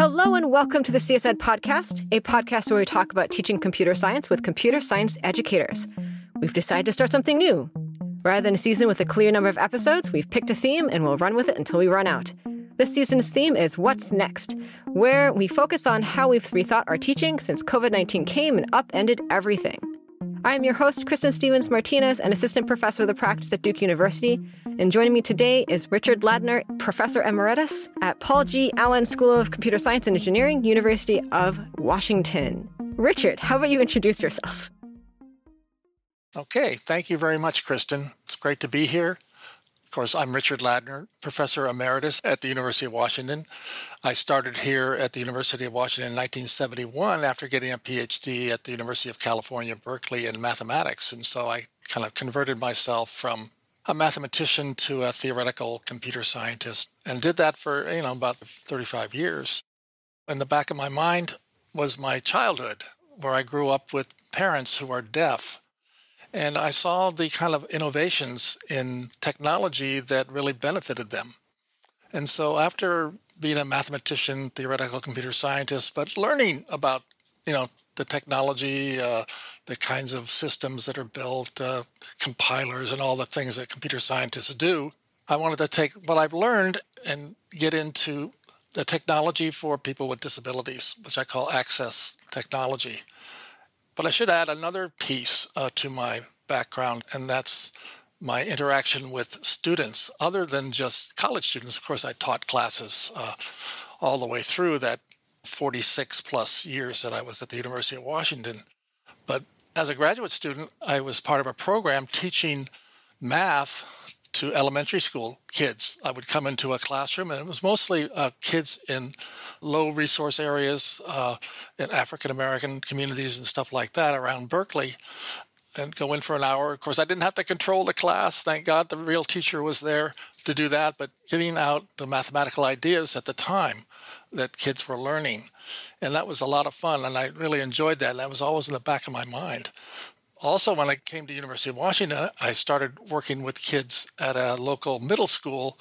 Hello and welcome to the CSED podcast, a podcast where we talk about teaching computer science with computer science educators. We've decided to start something new. Rather than a season with a clear number of episodes, we've picked a theme and we'll run with it until we run out. This season's theme is What's Next, where we focus on how we've rethought our teaching since COVID 19 came and upended everything. I am your host, Kristin Stephens Martinez, an assistant professor of the practice at Duke University. And joining me today is Richard Ladner, professor emeritus at Paul G. Allen School of Computer Science and Engineering, University of Washington. Richard, how about you introduce yourself? Okay, thank you very much, Kristen. It's great to be here. Of course, I'm Richard Ladner, Professor Emeritus at the University of Washington. I started here at the University of Washington in 1971 after getting a PhD at the University of California, Berkeley in mathematics. And so I kind of converted myself from a mathematician to a theoretical computer scientist and did that for, you know, about 35 years. In the back of my mind was my childhood, where I grew up with parents who are deaf and I saw the kind of innovations in technology that really benefited them. And so after being a mathematician, theoretical computer scientist, but learning about, you know, the technology, uh, the kinds of systems that are built, uh, compilers, and all the things that computer scientists do, I wanted to take what I've learned and get into the technology for people with disabilities, which I call access technology. But I should add another piece uh, to my background, and that's my interaction with students, other than just college students. Of course, I taught classes uh, all the way through that 46 plus years that I was at the University of Washington. But as a graduate student, I was part of a program teaching math to elementary school kids. I would come into a classroom, and it was mostly uh, kids in low resource areas, uh, in African American communities and stuff like that around Berkeley, and go in for an hour. Of course, I didn't have to control the class. Thank God the real teacher was there to do that, but getting out the mathematical ideas at the time that kids were learning. And that was a lot of fun, and I really enjoyed that. And that was always in the back of my mind also when i came to university of washington i started working with kids at a local middle school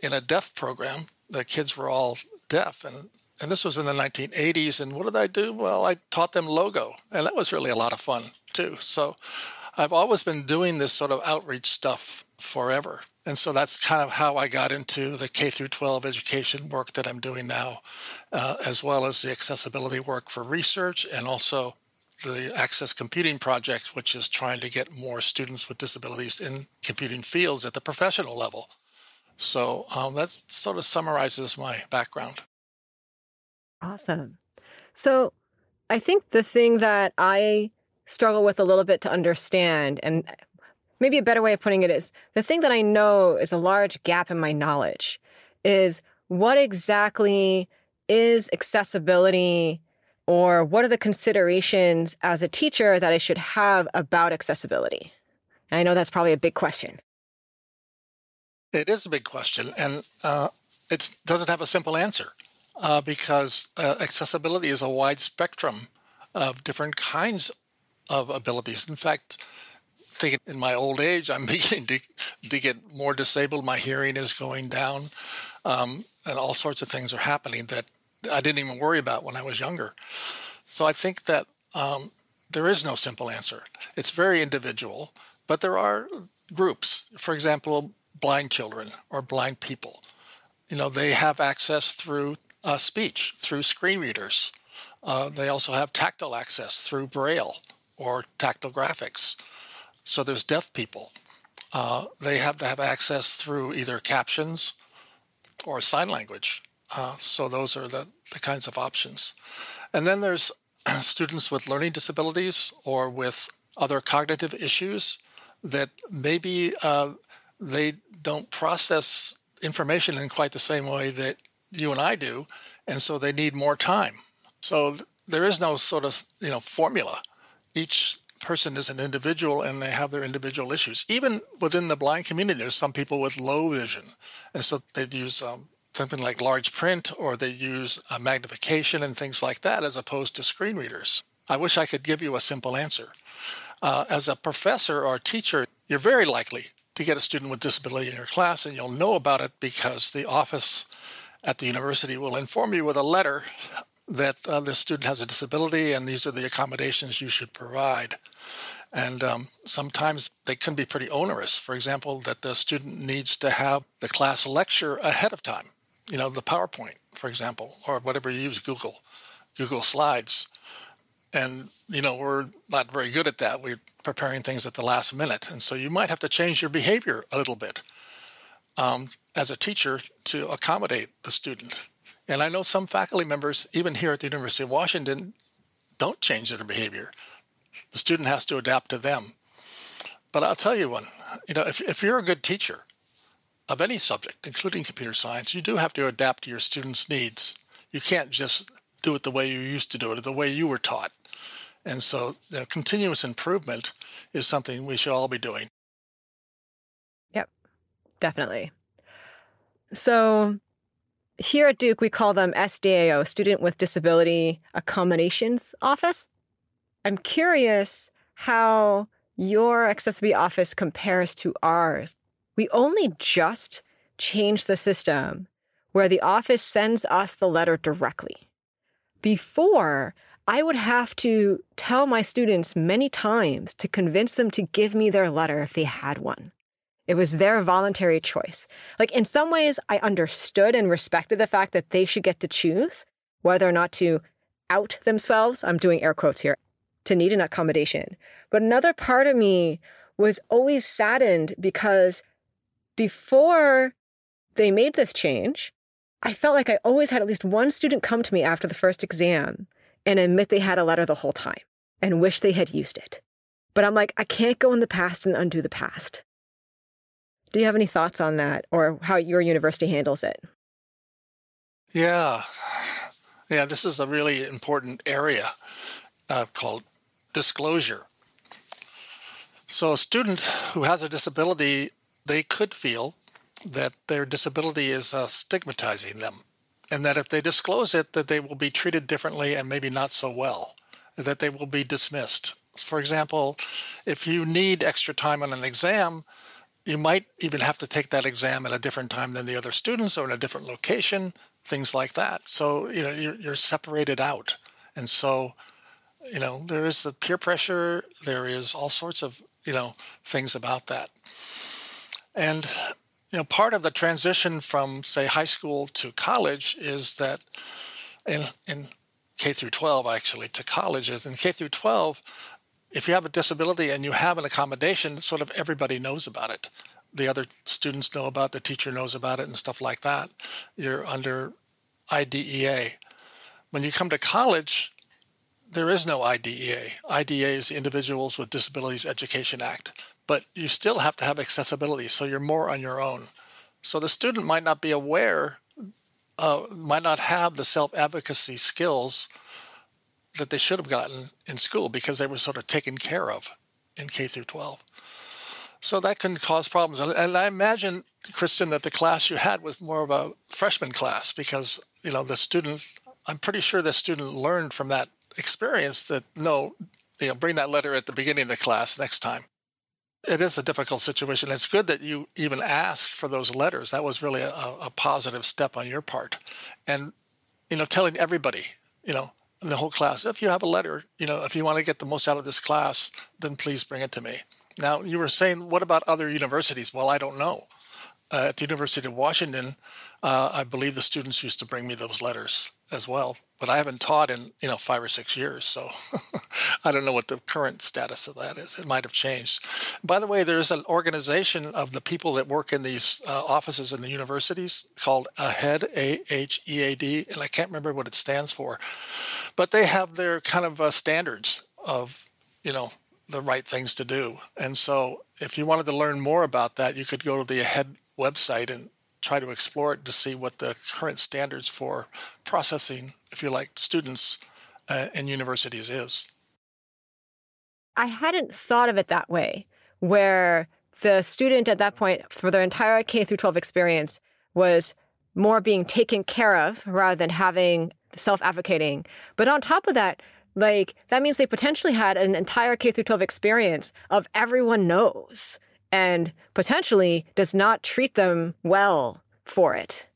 in a deaf program. The kids were all deaf and and this was in the 1980s and what did i do? Well i taught them logo and that was really a lot of fun too. So i've always been doing this sort of outreach stuff forever and so that's kind of how i got into the k through 12 education work that i'm doing now uh, as well as the accessibility work for research and also the Access Computing Project, which is trying to get more students with disabilities in computing fields at the professional level. So um, that sort of summarizes my background. Awesome. So I think the thing that I struggle with a little bit to understand, and maybe a better way of putting it is the thing that I know is a large gap in my knowledge is what exactly is accessibility or what are the considerations as a teacher that I should have about accessibility? I know that's probably a big question. It is a big question, and uh, it doesn't have a simple answer uh, because uh, accessibility is a wide spectrum of different kinds of abilities. In fact, thinking in my old age, I'm beginning to, to get more disabled. My hearing is going down, um, and all sorts of things are happening that I didn't even worry about when I was younger. So I think that um, there is no simple answer. It's very individual, but there are groups. For example, blind children or blind people. You know, they have access through uh, speech, through screen readers. Uh, they also have tactile access through Braille or tactile graphics. So there's deaf people. Uh, they have to have access through either captions or sign language. Uh, so those are the, the kinds of options. And then there's students with learning disabilities or with other cognitive issues that maybe uh, they don't process information in quite the same way that you and I do, and so they need more time. So there is no sort of you know formula. Each person is an individual and they have their individual issues. Even within the blind community, there's some people with low vision, and so they use um, something like large print or they use magnification and things like that as opposed to screen readers. I wish I could give you a simple answer. Uh, as a professor or a teacher, you're very likely to get a student with disability in your class, and you'll know about it because the office at the university will inform you with a letter that uh, the student has a disability and these are the accommodations you should provide. And um, sometimes they can be pretty onerous. For example, that the student needs to have the class lecture ahead of time, you know, the PowerPoint, for example, or whatever you use, Google, Google Slides. And, you know, we're not very good at that. We're preparing things at the last minute. And so you might have to change your behavior a little bit um, as a teacher to accommodate the student. And I know some faculty members, even here at the University of Washington, don't change their behavior. The student has to adapt to them. But I'll tell you one, you know, if, if you're a good teacher of any subject, including computer science, you do have to adapt to your students' needs. You can't just do it the way you used to do it, or the way you were taught. And so the continuous improvement is something we should all be doing. Yep, definitely. So here at Duke, we call them SDAO, Student with Disability Accommodations Office. I'm curious how your accessibility office compares to ours. We only just changed the system where the office sends us the letter directly. Before, I would have to tell my students many times to convince them to give me their letter if they had one. It was their voluntary choice. Like, in some ways, I understood and respected the fact that they should get to choose whether or not to out themselves. I'm doing air quotes here to need an accommodation. But another part of me was always saddened because before they made this change, I felt like I always had at least one student come to me after the first exam and admit they had a letter the whole time and wish they had used it. But I'm like, I can't go in the past and undo the past. Do you have any thoughts on that or how your university handles it? Yeah. Yeah, this is a really important area uh, called disclosure. So, a student who has a disability, they could feel that their disability is uh, stigmatizing them, and that if they disclose it, that they will be treated differently and maybe not so well, that they will be dismissed. For example, if you need extra time on an exam, you might even have to take that exam at a different time than the other students or in a different location, things like that. So, you know, you're, you're separated out. And so, you know, there is the peer pressure, there is all sorts of, you know, things about that. And, you know, part of the transition from, say, high school to college is that in, in K through 12, actually, to colleges, in K through 12, if you have a disability and you have an accommodation, sort of everybody knows about it. The other students know about it, the teacher knows about it, and stuff like that. You're under IDEA. When you come to college, there is no IDEA. IDEA is the Individuals with Disabilities Education Act, but you still have to have accessibility, so you're more on your own. So the student might not be aware, uh, might not have the self advocacy skills that they should have gotten in school because they were sort of taken care of in K through 12. So that can cause problems. And I imagine, Kristin, that the class you had was more of a freshman class because, you know, the student, I'm pretty sure the student learned from that experience that no, you know, bring that letter at the beginning of the class next time. It is a difficult situation. It's good that you even asked for those letters. That was really a, a positive step on your part. And, you know, telling everybody, you know, the whole class, if you have a letter, you know, if you want to get the most out of this class, then please bring it to me. Now, you were saying, what about other universities? Well, I don't know. Uh, at the University of Washington, uh, I believe the students used to bring me those letters as well. But I haven't taught in you know five or six years, so I don't know what the current status of that is. It might have changed. By the way, there's an organization of the people that work in these uh, offices in the universities called AHEAD, A H E A D, and I can't remember what it stands for, but they have their kind of uh, standards of you know the right things to do. And so, if you wanted to learn more about that, you could go to the AHEAD website and try to explore it to see what the current standards for processing, if you like, students uh, in universities is. I hadn't thought of it that way, where the student at that point for their entire K through 12 experience was more being taken care of rather than having self advocating. But on top of that, like that means they potentially had an entire K through 12 experience of everyone knows and potentially does not treat them well for it.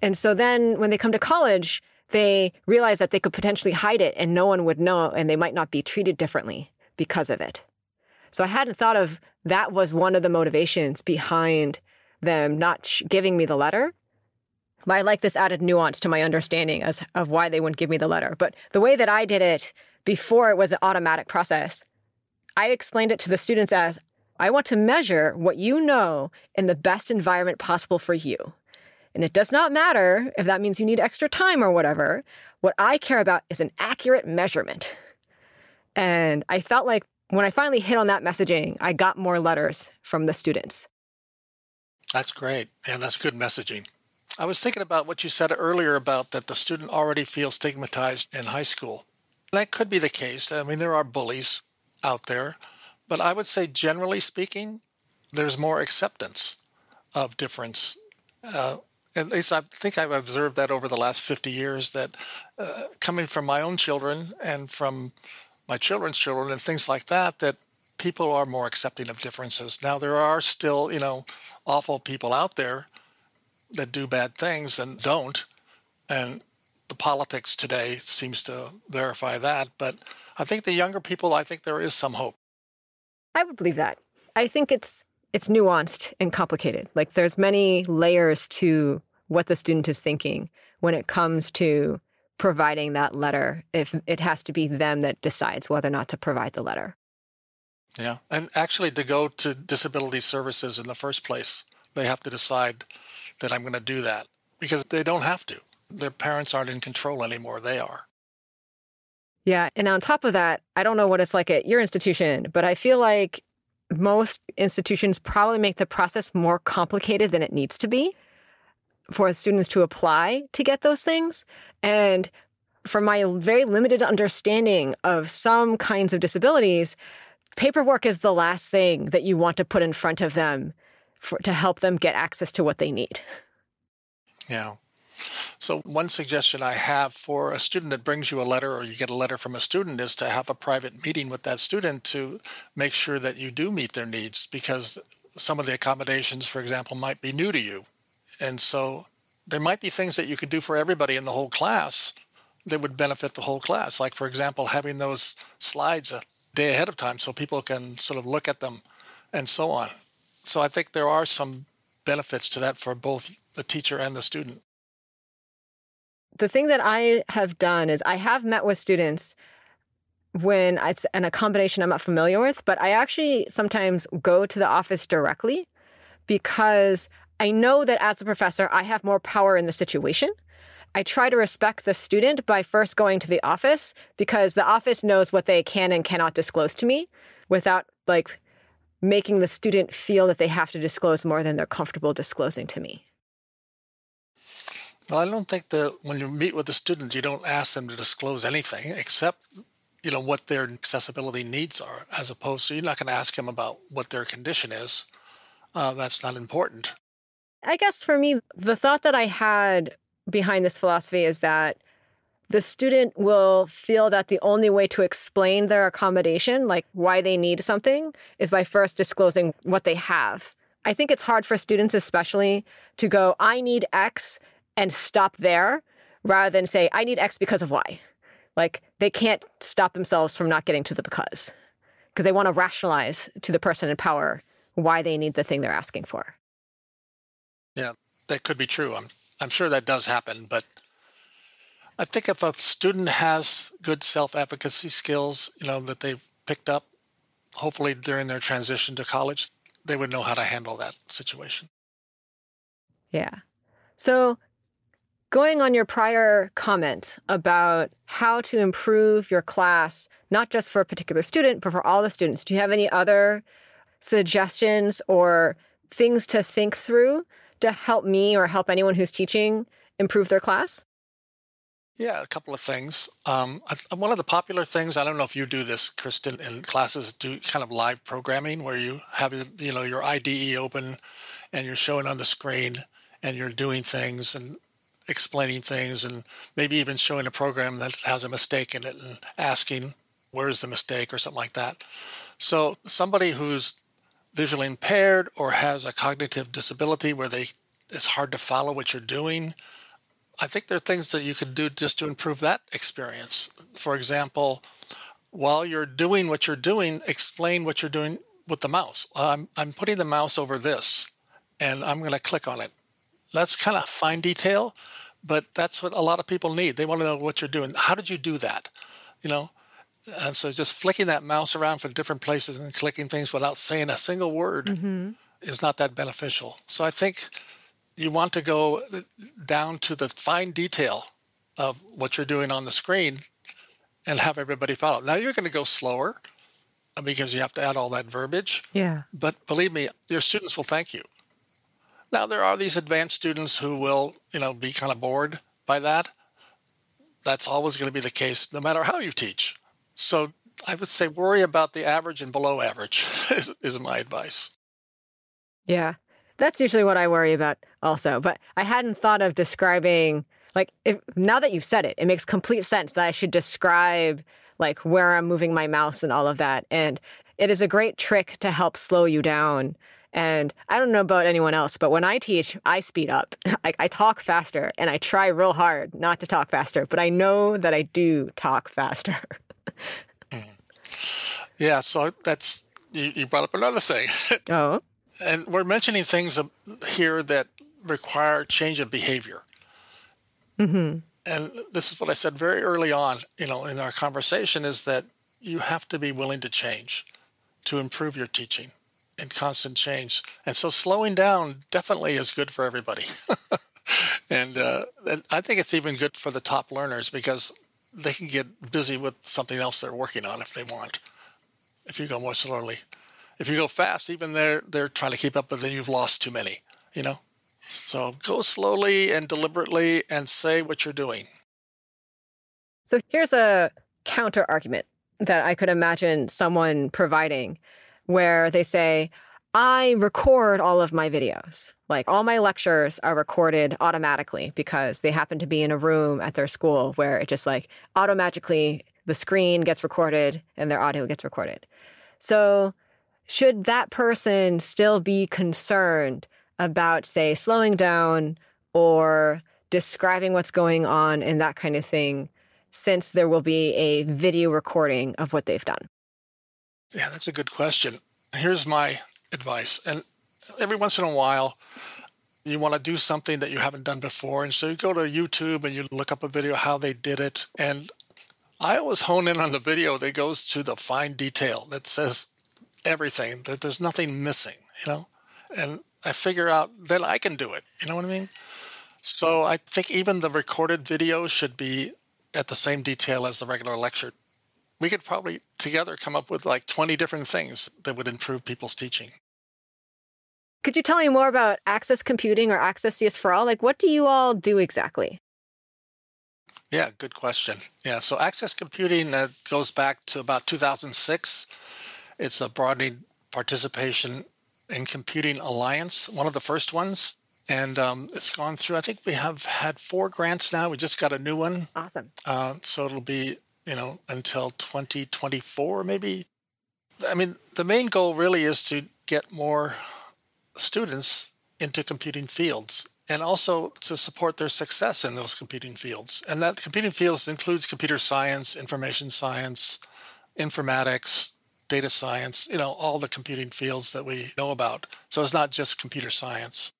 And so then when they come to college, they realize that they could potentially hide it and no one would know and they might not be treated differently because of it. So I hadn't thought of that was one of the motivations behind them not sh- giving me the letter. But I like this added nuance to my understanding as, of why they wouldn't give me the letter. But the way that I did it before it was an automatic process, I explained it to the students as I want to measure what you know in the best environment possible for you. And it does not matter if that means you need extra time or whatever. What I care about is an accurate measurement. And I felt like when I finally hit on that messaging, I got more letters from the students. That's great. And that's good messaging. I was thinking about what you said earlier about that the student already feels stigmatized in high school. That could be the case. I mean, there are bullies out there, but I would say, generally speaking, there's more acceptance of difference. Uh, at least I think I've observed that over the last 50 years that uh, coming from my own children and from my children's children and things like that, that people are more accepting of differences. Now, there are still, you know, awful people out there that do bad things and don't. And the politics today seems to verify that. But I think the younger people, I think there is some hope. I would believe that. I think it's it's nuanced and complicated. Like there's many layers to what the student is thinking when it comes to providing that letter if it has to be them that decides whether or not to provide the letter. Yeah. And actually to go to disability services in the first place, they have to decide that I'm going to do that because they don't have to. Their parents aren't in control anymore. They are. Yeah. And on top of that, I don't know what it's like at your institution, but I feel like most institutions probably make the process more complicated than it needs to be for students to apply to get those things. And from my very limited understanding of some kinds of disabilities, paperwork is the last thing that you want to put in front of them for, to help them get access to what they need. Yeah. So, one suggestion I have for a student that brings you a letter or you get a letter from a student is to have a private meeting with that student to make sure that you do meet their needs because some of the accommodations, for example, might be new to you. And so, there might be things that you could do for everybody in the whole class that would benefit the whole class. Like, for example, having those slides a day ahead of time so people can sort of look at them and so on. So, I think there are some benefits to that for both the teacher and the student the thing that I have done is I have met with students when it's an a combination I'm not familiar with, but I actually sometimes go to the office directly because I know that as a professor, I have more power in the situation. I try to respect the student by first going to the office because the office knows what they can and cannot disclose to me without like making the student feel that they have to disclose more than they're comfortable disclosing to me. Well, I don't think that when you meet with the student, you don't ask them to disclose anything except, you know, what their accessibility needs are, as opposed to you're not going to ask them about what their condition is. Uh, that's not important. I guess for me, the thought that I had behind this philosophy is that the student will feel that the only way to explain their accommodation, like why they need something, is by first disclosing what they have. I think it's hard for students, especially, to go, I need X and stop there rather than say, I need X because of Y. Like they can't stop themselves from not getting to the because because they want to rationalize to the person in power why they need the thing they're asking for. Yeah, that could be true. I'm I'm sure that does happen, but I think if a student has good self-advocacy skills, you know, that they've picked up hopefully during their transition to college, they would know how to handle that situation. Yeah. So Going on your prior comment about how to improve your class, not just for a particular student, but for all the students, do you have any other suggestions or things to think through to help me or help anyone who's teaching improve their class? Yeah, a couple of things. Um, one of the popular things, I don't know if you do this, Kristin, in classes, do kind of live programming where you have you know your IDE open and you're showing on the screen and you're doing things and explaining things and maybe even showing a program that has a mistake in it and asking where's the mistake or something like that. So somebody who's visually impaired or has a cognitive disability where they it's hard to follow what you're doing, I think there are things that you could do just to improve that experience. For example, while you're doing what you're doing, explain what you're doing with the mouse. I'm, I'm putting the mouse over this and I'm going to click on it. That's kind of fine detail, but that's what a lot of people need. They want to know what you're doing. How did you do that? You know, and so just flicking that mouse around for different places and clicking things without saying a single word mm-hmm. is not that beneficial. So I think you want to go down to the fine detail of what you're doing on the screen and have everybody follow. Now you're going to go slower because you have to add all that verbiage. Yeah. But believe me, your students will thank you. Now there are these advanced students who will, you know, be kind of bored by that. That's always going to be the case no matter how you teach. So I would say worry about the average and below average is, my advice. Yeah. That's usually what I worry about also. But I hadn't thought of describing like if now that you've said it, it makes complete sense that I should describe like where I'm moving my mouse and all of that. And it is a great trick to help slow you down. And I don't know about anyone else, but when I teach, I speed up. I, I talk faster and I try real hard not to talk faster, but I know that I do talk faster. yeah, so that's you, you brought up another thing. Oh. And we're mentioning things here that require change of behavior. Mm-hmm. And this is what I said very early on, you know, in our conversation is that you have to be willing to change to improve your teaching and constant change. And so slowing down definitely is good for everybody. and, uh, I think it's even good for the top learners because they can get busy with something else they're working on if they want. If you go more slowly, if you go fast, even they're they're trying to keep up, but then you've lost too many. You know, so go slowly and deliberately and say what you're doing. So here's a counter argument that I could imagine someone providing, where they say, I record all of my videos. Like all my lectures are recorded automatically because they happen to be in a room at their school where it just like automatically the screen gets recorded and their audio gets recorded. So, should that person still be concerned about, say, slowing down or describing what's going on and that kind of thing, since there will be a video recording of what they've done? Yeah, that's a good question. Here's my advice. And every once in a while, you want to do something that you haven't done before. And so you go to YouTube and you look up a video how they did it. And I always hone in on the video that goes to the fine detail that says everything, that there's nothing missing, you know? And I figure out then I can do it. You know what I mean? So I think even the recorded video should be at the same detail as the regular lecture. We could probably together come up with like 20 different things that would improve people's teaching. Could you tell me more about Access Computing or Access CS for All? Like, what do you all do exactly? Yeah, good question. Yeah, so Access Computing uh, goes back to about 2006. It's a broadening participation in Computing Alliance, one of the first ones. And um, it's gone through, I think we have had four grants now. We just got a new one. Awesome. Uh, so it'll be, you know, until 2024, maybe. I mean, the main goal really is to get more students into computing fields and also to support their success in those computing fields. And that computing fields includes computer science, information science, informatics, data science, you know, all the computing fields that we know about. So it's not just computer science.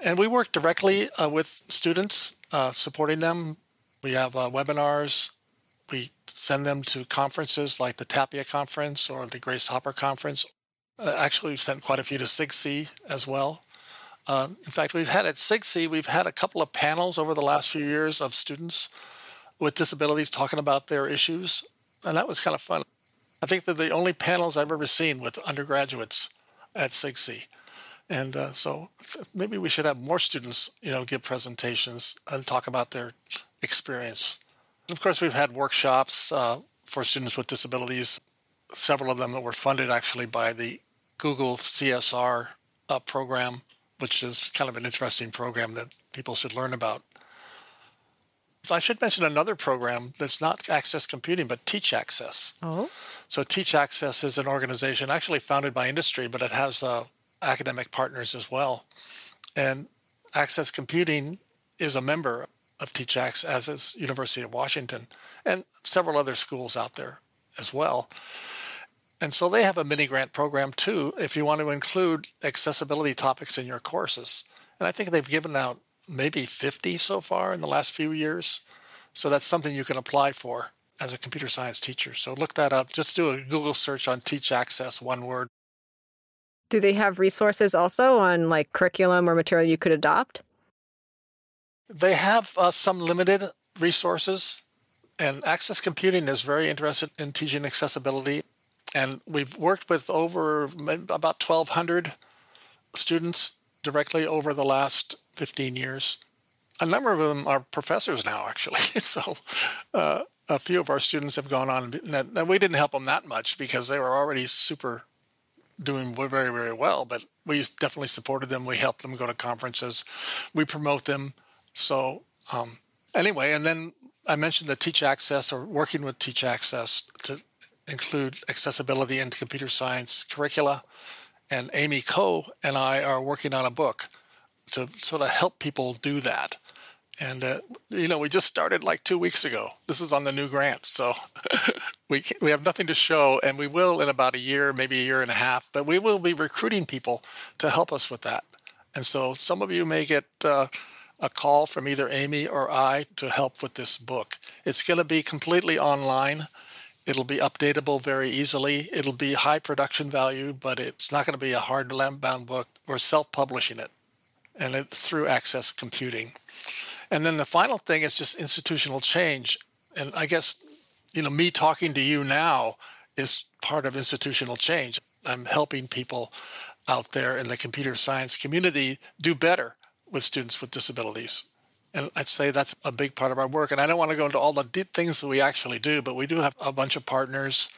And we work directly uh, with students, uh, supporting them. We have uh, webinars. We send them to conferences like the Tapia Conference or the Grace Hopper Conference uh, actually, we've sent quite a few to SIGCSE as well. Uh, in fact, we've had at SIGCSE, we've had a couple of panels over the last few years of students with disabilities talking about their issues, and that was kind of fun. I think they're the only panels I've ever seen with undergraduates at SIGCSE. And uh, so maybe we should have more students, you know, give presentations and talk about their experience. Of course, we've had workshops uh, for students with disabilities, several of them that were funded actually by the Google CSR uh, program, which is kind of an interesting program that people should learn about. I should mention another program that's not Access Computing, but Teach Access. Oh. So Teach Access is an organization actually founded by industry, but it has uh, academic partners as well. And Access Computing is a member of TEACH Access, as is University of Washington and several other schools out there as well. And so they have a mini grant program too if you want to include accessibility topics in your courses. And I think they've given out maybe 50 so far in the last few years. So that's something you can apply for as a computer science teacher. So look that up. Just do a Google search on Teach Access, one word. Do they have resources also on like curriculum or material you could adopt? They have uh, some limited resources, and Access Computing is very interested in teaching accessibility. And we've worked with over about 1,200 students directly over the last 15 years. A number of them are professors now, actually. so uh, a few of our students have gone on. And we didn't help them that much because they were already super doing very, very well. But we definitely supported them. We helped them go to conferences. We promote them. So um, anyway, and then I mentioned the Teach Access or working with Teach Access to include accessibility in computer science curricula. And Amy Ko and I are working on a book to sort of help people do that. And uh, you know, we just started like two weeks ago. This is on the new grant, so we we have nothing to show, and we will in about a year, maybe a year and a half. But we will be recruiting people to help us with that. And so, some of you may get uh, a call from either Amy or I to help with this book. It's going to be completely online. It'll be updatable very easily. It'll be high production value, but it's not going to be a hard bound book. We're self publishing it, and it's through Access Computing. And then the final thing is just institutional change. And I guess, you know, me talking to you now is part of institutional change. I'm helping people out there in the computer science community do better with students with disabilities. And I'd say that's a big part of our work. And I don't want to go into all the things that we actually do, but we do have a bunch of partners,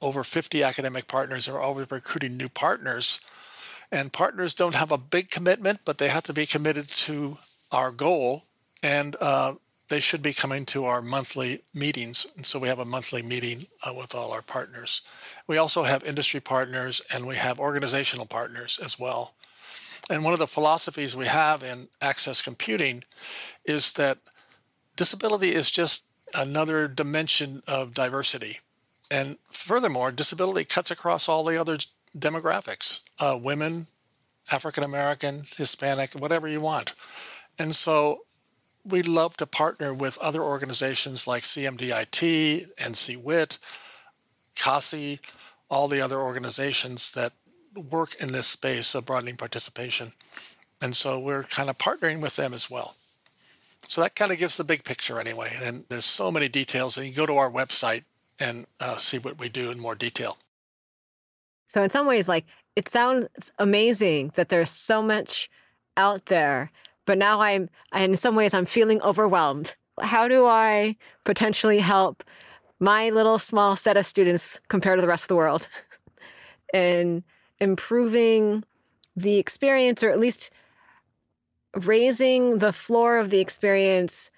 over 50 academic partners, we're always recruiting new partners. And partners don't have a big commitment, but they have to be committed to our goal and uh, they should be coming to our monthly meetings. And so we have a monthly meeting uh, with all our partners. We also have industry partners and we have organizational partners as well. And one of the philosophies we have in access computing is that disability is just another dimension of diversity. And furthermore, disability cuts across all the other demographics uh, women, African American, Hispanic, whatever you want. And so we'd love to partner with other organizations like CMDIT, NCWIT, CAHSI, all the other organizations that work in this space of broadening participation. And so we're kind of partnering with them as well. So that kind of gives the big picture anyway. And there's so many details. And you go to our website and uh, see what we do in more detail. So, in some ways, like it sounds amazing that there's so much out there but now I'm, in some ways, I'm feeling overwhelmed. How do I potentially help my little small set of students compared to the rest of the world in improving the experience or at least raising the floor of the experience?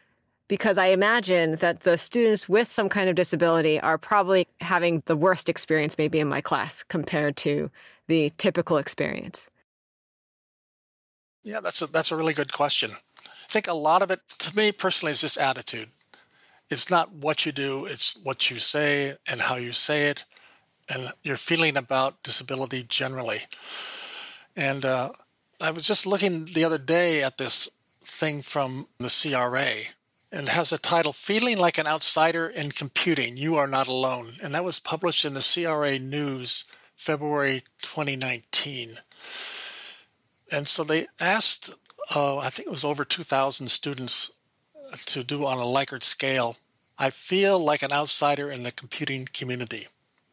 Because I imagine that the students with some kind of disability are probably having the worst experience, maybe in my class, compared to the typical experience. Yeah, that's a, that's a really good question. I think a lot of it, to me personally, is just attitude. It's not what you do, it's what you say and how you say it, and your feeling about disability generally. And uh, I was just looking the other day at this thing from the CRA, and has a title Feeling Like an Outsider in Computing You Are Not Alone. And that was published in the CRA News February 2019. And so they asked, uh, I think it was over 2,000 students to do on a Likert scale. I feel like an outsider in the computing community.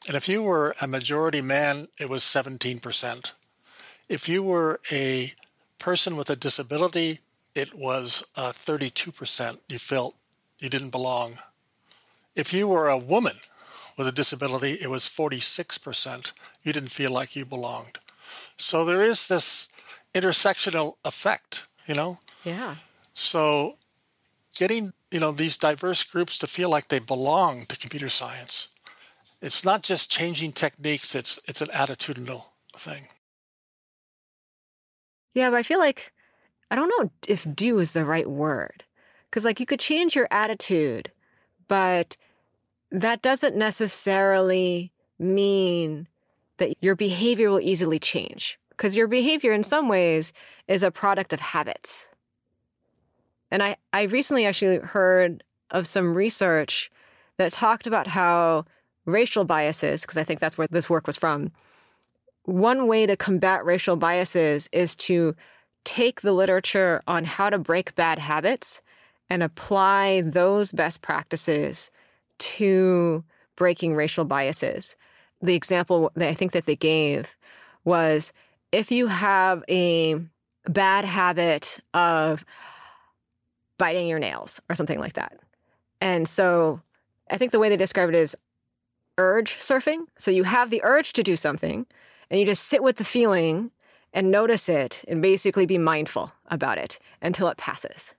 And if you were a majority man, it was 17%. If you were a person with a disability, it was uh, 32%. You felt you didn't belong. If you were a woman with a disability, it was 46%. You didn't feel like you belonged. So there is this intersectional effect, you know? Yeah. So getting, you know, these diverse groups to feel like they belong to computer science. It's not just changing techniques, it's it's an attitudinal thing. Yeah, but I feel like I don't know if do is the right word. Because, like, you could change your attitude, but that doesn't necessarily mean that your behavior will easily change. Because your behavior, in some ways, is a product of habits. And I, I recently actually heard of some research that talked about how racial biases, because I think that's where this work was from, one way to combat racial biases is to take the literature on how to break bad habits and apply those best practices to breaking racial biases. The example that I think that they gave was if you have a bad habit of biting your nails or something like that. And so I think the way they describe it is urge surfing. So you have the urge to do something and you just sit with the feeling and notice it and basically be mindful about it until it passes.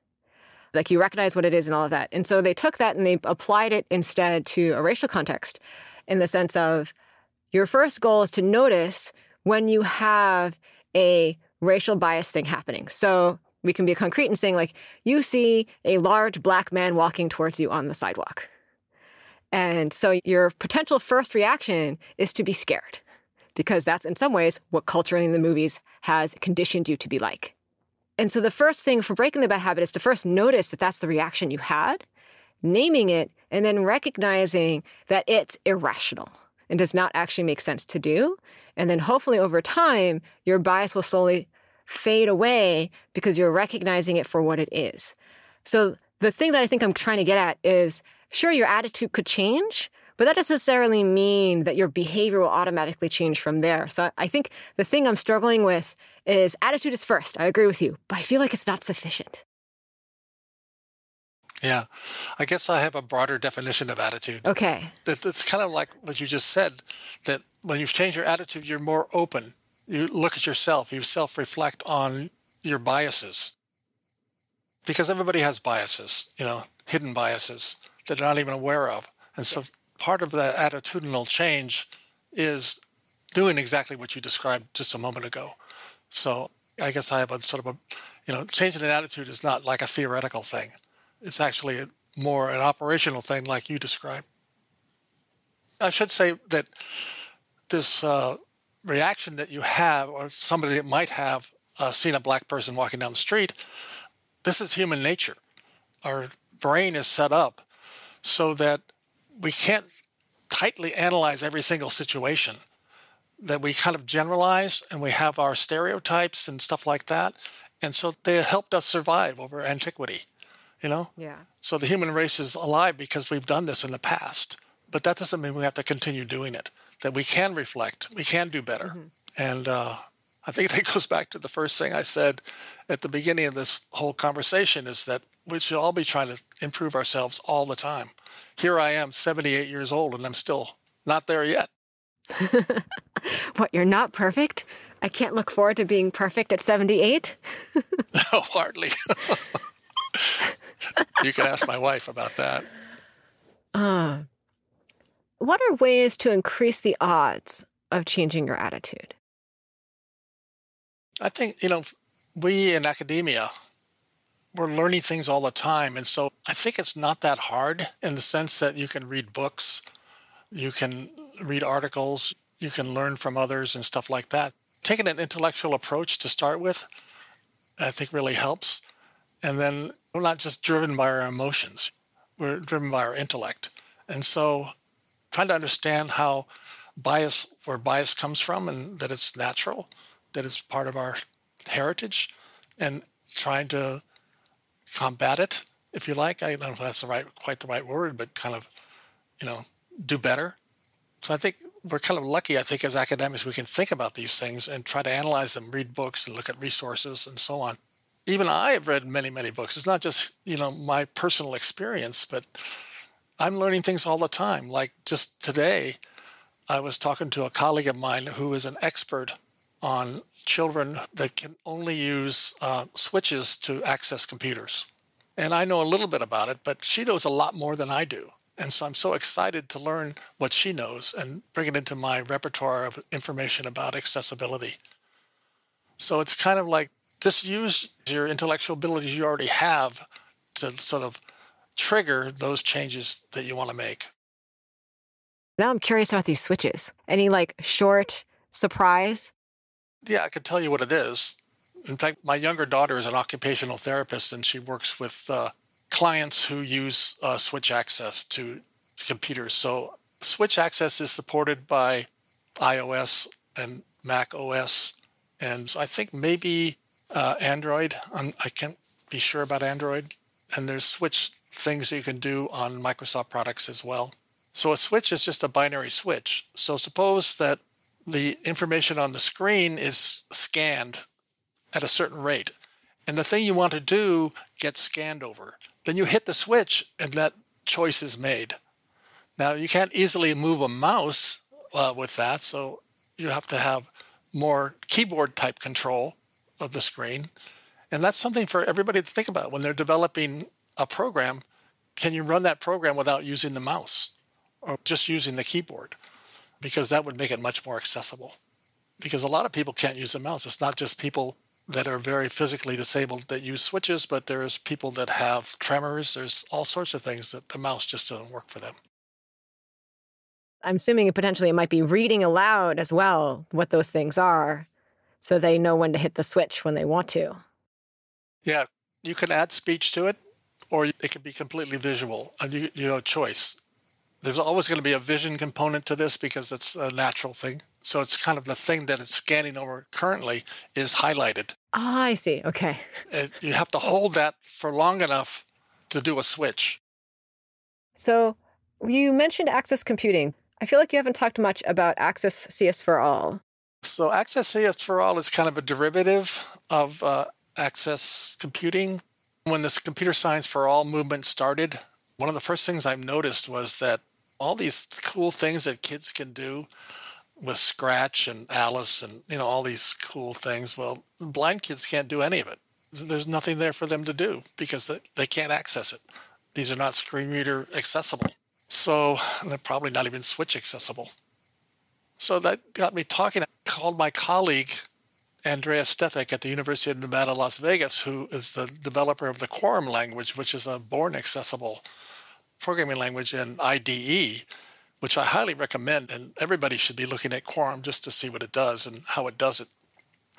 Like you recognize what it is and all of that. And so they took that and they applied it instead to a racial context in the sense of your first goal is to notice when you have a racial bias thing happening. So we can be concrete in saying, like, you see a large black man walking towards you on the sidewalk. And so your potential first reaction is to be scared because that's in some ways what culture in the movies has conditioned you to be like. And so the first thing for breaking the bad habit is to first notice that that's the reaction you had, naming it, and then recognizing that it's irrational and does not actually make sense to do. And then hopefully over time, your bias will slowly fade away because you're recognizing it for what it is. So the thing that I think I'm trying to get at is sure, your attitude could change, but that doesn't necessarily mean that your behavior will automatically change from there. So I think the thing I'm struggling with is attitude is first. I agree with you, but I feel like it's not sufficient. Yeah. I guess I have a broader definition of attitude. Okay. That it's kind of like what you just said that when you've changed your attitude, you're more open. You look at yourself, you self reflect on your biases. Because everybody has biases, you know, hidden biases that they're not even aware of. And so part of the attitudinal change is doing exactly what you described just a moment ago. So I guess I have a sort of a, you know, changing an attitude is not like a theoretical thing. It's actually more an operational thing, like you described. I should say that this uh, reaction that you have, or somebody that might have uh, seen a black person walking down the street, this is human nature. Our brain is set up so that we can't tightly analyze every single situation that we kind of generalize and we have our stereotypes and stuff like that. And so they helped us survive over antiquity you know? Yeah. So the human race is alive because we've done this in the past. But that doesn't mean we have to continue doing it that we can reflect we can do better. Mm-hmm. and uh, i think that goes back to the first thing i said at the beginning of this whole conversation is that we should all be trying to improve ourselves all the time here I am, 78 years old, and I'm still not there yet. what, you're not perfect? I can't look forward to being perfect at 78? no, hardly. you can ask my wife about that. Uh, what are ways to increase the odds of changing your attitude? I think, you know, we in academia we're learning things all the time. And so I think it's not that hard in the sense that you can read books, you can read articles, you can learn from others and stuff like that. Taking an intellectual approach to start with, I think really helps. And then we're not just driven by our emotions, we're driven by our intellect. And so trying to understand how bias, where bias comes from, and that it's natural, that it's part of our heritage, and trying to combat it, if you like. I don't know if that's the right, quite the right word, but kind of, you know, do better. So I think we're kind of lucky, I think, as academics, we can think about these things and try to analyze them, read books, and look at resources and so on. Even I have read many, many books. It's not just, you know, my personal experience, but I'm learning things all the time. Like just today, I was talking to a colleague of mine who is an expert on children that can only use uh, switches to access computers. And I know a little bit about it, but she knows a lot more than I do. And so I'm so excited to learn what she knows and bring it into my repertoire of information about accessibility. So it's kind of like just use your intellectual abilities you already have to sort of trigger those changes that you want to make. Now I'm curious about these switches. Any like short surprise? Yeah, I could tell you what it is. In fact, my younger daughter is an occupational therapist and she works with uh, clients who use uh, switch access to computers. So, switch access is supported by iOS and Mac OS, and I think maybe uh, Android. I'm, I can not be sure about Android. And there's switch things you can do on Microsoft products as well. So a switch is just a binary switch. So suppose that the information on the screen is scanned at a certain rate, and the thing you want to do gets scanned over. Then you hit the switch, and that choice is made. Now, you can't easily move a mouse uh, with that, so you have to have more keyboard type control of the screen. And that's something for everybody to think about when they're developing a program. Can you run that program without using the mouse or just using the keyboard? Because that would make it much more accessible. Because a lot of people can't use a mouse. It's not just people that are very physically disabled that use switches, but there's people that have tremors. There's all sorts of things that the mouse just doesn't work for them. I'm assuming potentially it might be reading aloud as well what those things are so they know when to hit the switch when they want to. Yeah, you can add speech to it or it can be completely visual. And you, you have choice. There's always going to be a vision component to this because it's a natural thing. So it's kind of the thing that it's scanning over currently is highlighted. Ah, I see. Okay. And you have to hold that for long enough to do a switch. So you mentioned access computing. I feel like you haven't talked much about Access CS for All. So, Access CS for All is kind of a derivative of uh, Access Computing. When this computer science for all movement started, one of the first things I noticed was that all these cool things that kids can do with Scratch and Alice and you know all these cool things, well, blind kids can't do any of it. There's nothing there for them to do because they can't access it. These are not screen reader accessible. So they're probably not even switch accessible. So that got me talking. I called my colleague, Andreas Stefik at the University of Nevada, Las Vegas, who is the developer of the Quorum language, which is a born accessible programming language in IDE, which I highly recommend. And everybody should be looking at Quorum just to see what it does and how it does it.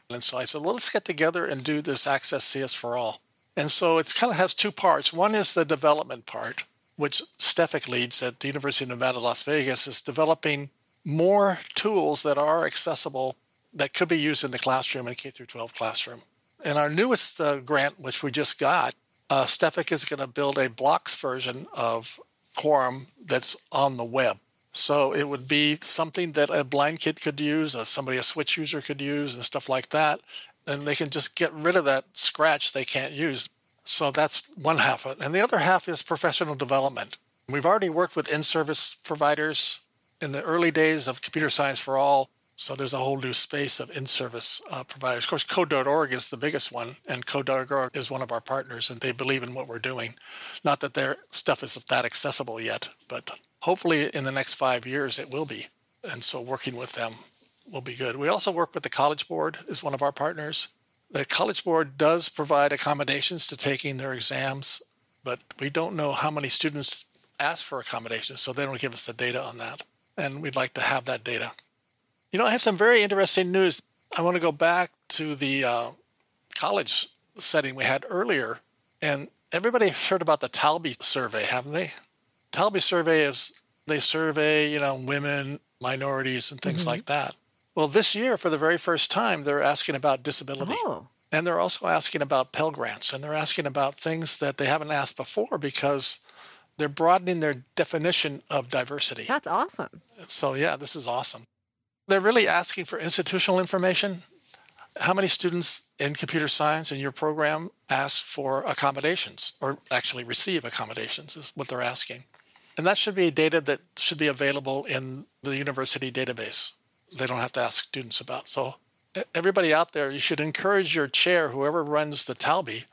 And so I said, well, let's get together and do this Access CS for All. And so it kind of has two parts. One is the development part, which Stefik leads at the University of Nevada, Las Vegas, is developing more tools that are accessible that could be used in the classroom and K through 12 classroom. And our newest uh, grant, which we just got, uh, Stefik is going to build a blocks version of Quorum that's on the web. So it would be something that a blind kid could use, uh, somebody a switch user could use, and stuff like that. And they can just get rid of that scratch they can't use so that's one half of it. And the other half is professional development. We've already worked with in service providers in the early days of computer science for all. So there's a whole new space of in service uh, providers. Of course, Code.org is the biggest one, and Code.org is one of our partners, and they believe in what we're doing. Not that their stuff is that accessible yet, but hopefully in the next five years it will be. And so working with them will be good. We also work with the College Board, is one of our partners. The College Board does provide accommodations to taking their exams, but we don't know how many students ask for accommodations, so they don't give us the data on that. And we'd like to have that data. You know, I have some very interesting news. I want to go back to the uh, college setting we had earlier, and everybody heard about the Taulbee survey, haven't they? Taulbee survey is they survey, you know, women, minorities, and things mm-hmm. like that. Well, this year, for the very first time, they're asking about disability. Oh. And they're also asking about Pell Grants, and they're asking about things that they haven't asked before because they're broadening their definition of diversity. That's awesome. So, yeah, this is awesome. They're really asking for institutional information. How many students in computer science in your program ask for accommodations or actually receive accommodations, is what they're asking. And that should be data that should be available in the university database they don't have to ask students about. So everybody out there, you should encourage your chair, whoever runs the Taulbee,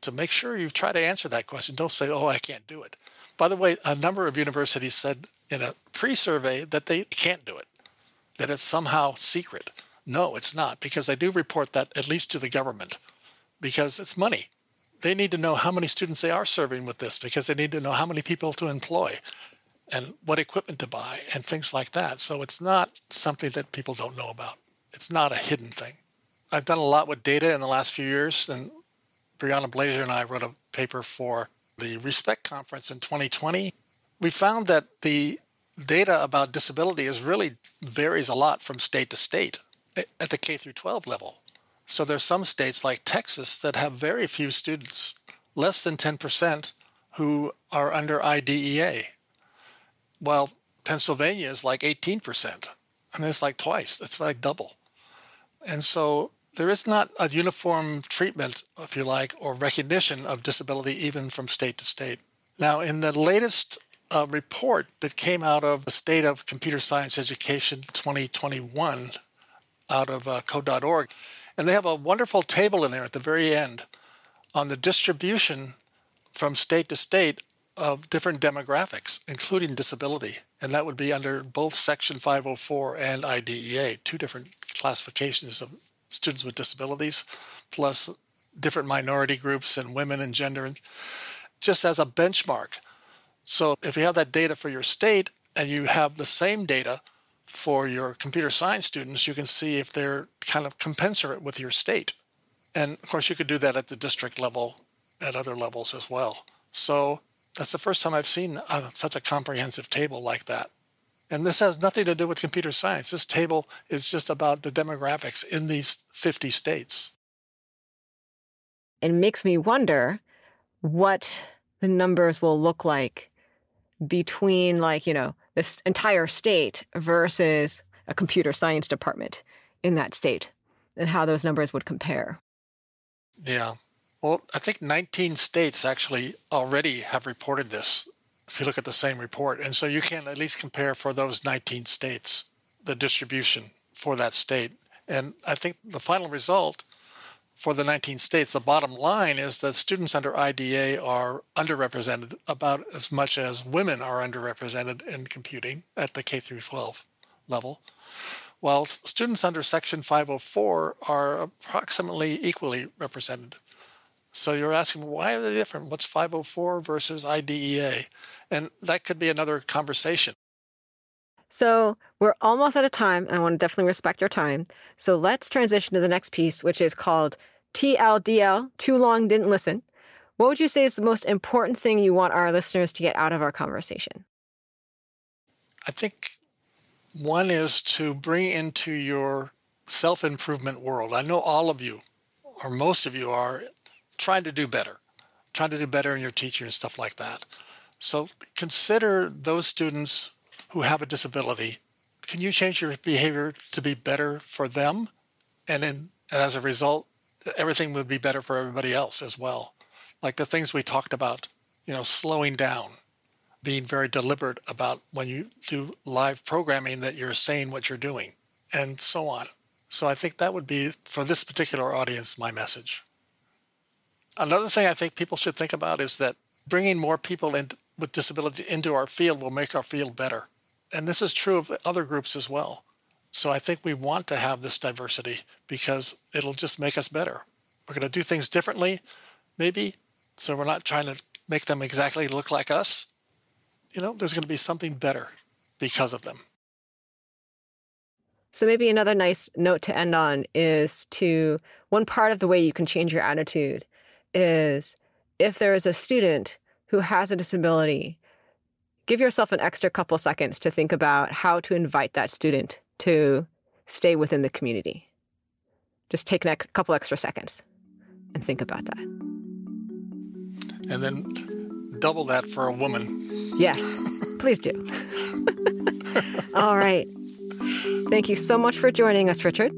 to make sure you try to answer that question. Don't say, "Oh, I can't do it." By the way, a number of universities said in a pre-survey that they can't do it, that it's somehow secret. No, it's not, because they do report that at least to the government, because it's money. they need to know how many students they are serving with this because they need to know how many people to employ and what equipment to buy and things like that. So it's not something that people don't know about. It's not a hidden thing. I've done a lot with data in the last few years, and Brianna Blaser and I wrote a paper for the Respect Conference in 2020. We found that the data about disability is really varies a lot from state to state at the K through 12 level. So there's some states like Texas that have very few students, less than 10%, who are under IDEA. While Pennsylvania is like 18%, and it's like twice, it's like double. And so there is not a uniform treatment, if you like, or recognition of disability even from state to state. Now, in the latest uh, report that came out of the State of Computer Science Education 2021 out of uh, code.org, and they have a wonderful table in there at the very end on the distribution from state to state of different demographics, including disability. And that would be under both Section 504 and IDEA, two different classifications of students with disabilities, plus different minority groups and women and gender, just as a benchmark. So if you have that data for your state and you have the same data for your computer science students, you can see if they're kind of commensurate with your state. And of course, you could do that at the district level, at other levels as well. So that's the first time I've seen such a comprehensive table like that. And this has nothing to do with computer science. This table is just about the demographics in these 50 states. It makes me wonder what the numbers will look like between, like, you know, this entire state versus a computer science department in that state and how those numbers would compare. Yeah. Well, I think 19 states actually already have reported this if you look at the same report. And so you can at least compare for those 19 states the distribution for that state. And I think the final result for the 19 states, the bottom line is that students under IDEA are underrepresented about as much as women are underrepresented in computing at the K through 12 level, while students under Section 504 are approximately equally represented. So you're asking, why are they different? What's 504 versus IDEA? And that could be another conversation. So we're almost out of time, and I want to definitely respect your time. So let's transition to the next piece, which is called TLDL, Too Long Didn't Listen. What would you say is the most important thing you want our listeners to get out of our conversation? I think one is to bring into your self improvement world. I know all of you, or most of you, are trying to do better, trying to do better in your teaching and stuff like that. So consider those students who have a disability. Can you change your behavior to be better for them? And then as a result, everything would be better for everybody else as well. Like the things we talked about, you know, slowing down, being very deliberate about when you do live programming that you're saying what you're doing, and so on. So I think that would be, for this particular audience, my message. Another thing I think people should think about is that bringing more people in, with disability into our field will make our field better and this is true of other groups as well. So I think we want to have this diversity because it'll just make us better. We're going to do things differently, maybe, so we're not trying to make them exactly look like us. You know, there's going to be something better because of them. So maybe another nice note to end on is to one part of the way you can change your attitude is if there is a student who has a disability give yourself an extra couple seconds to think about how to invite that student to stay within the community. Just take a couple extra seconds and think about that. And then double that for a woman. Yes, please do. All right. Thank you so much for joining us, Richard.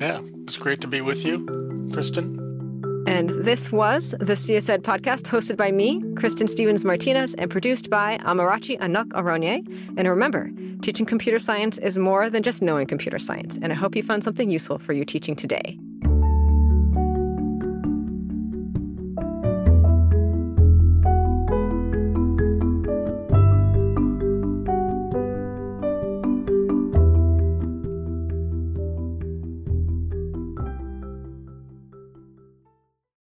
Yeah, it's great to be with you, Kristin. And this was the CSED podcast hosted by me, Kristin Stephens Martinez, and produced by Amarachi Anuk Aronye. And remember, teaching computer science is more than just knowing computer science. And I hope you found something useful for your teaching today.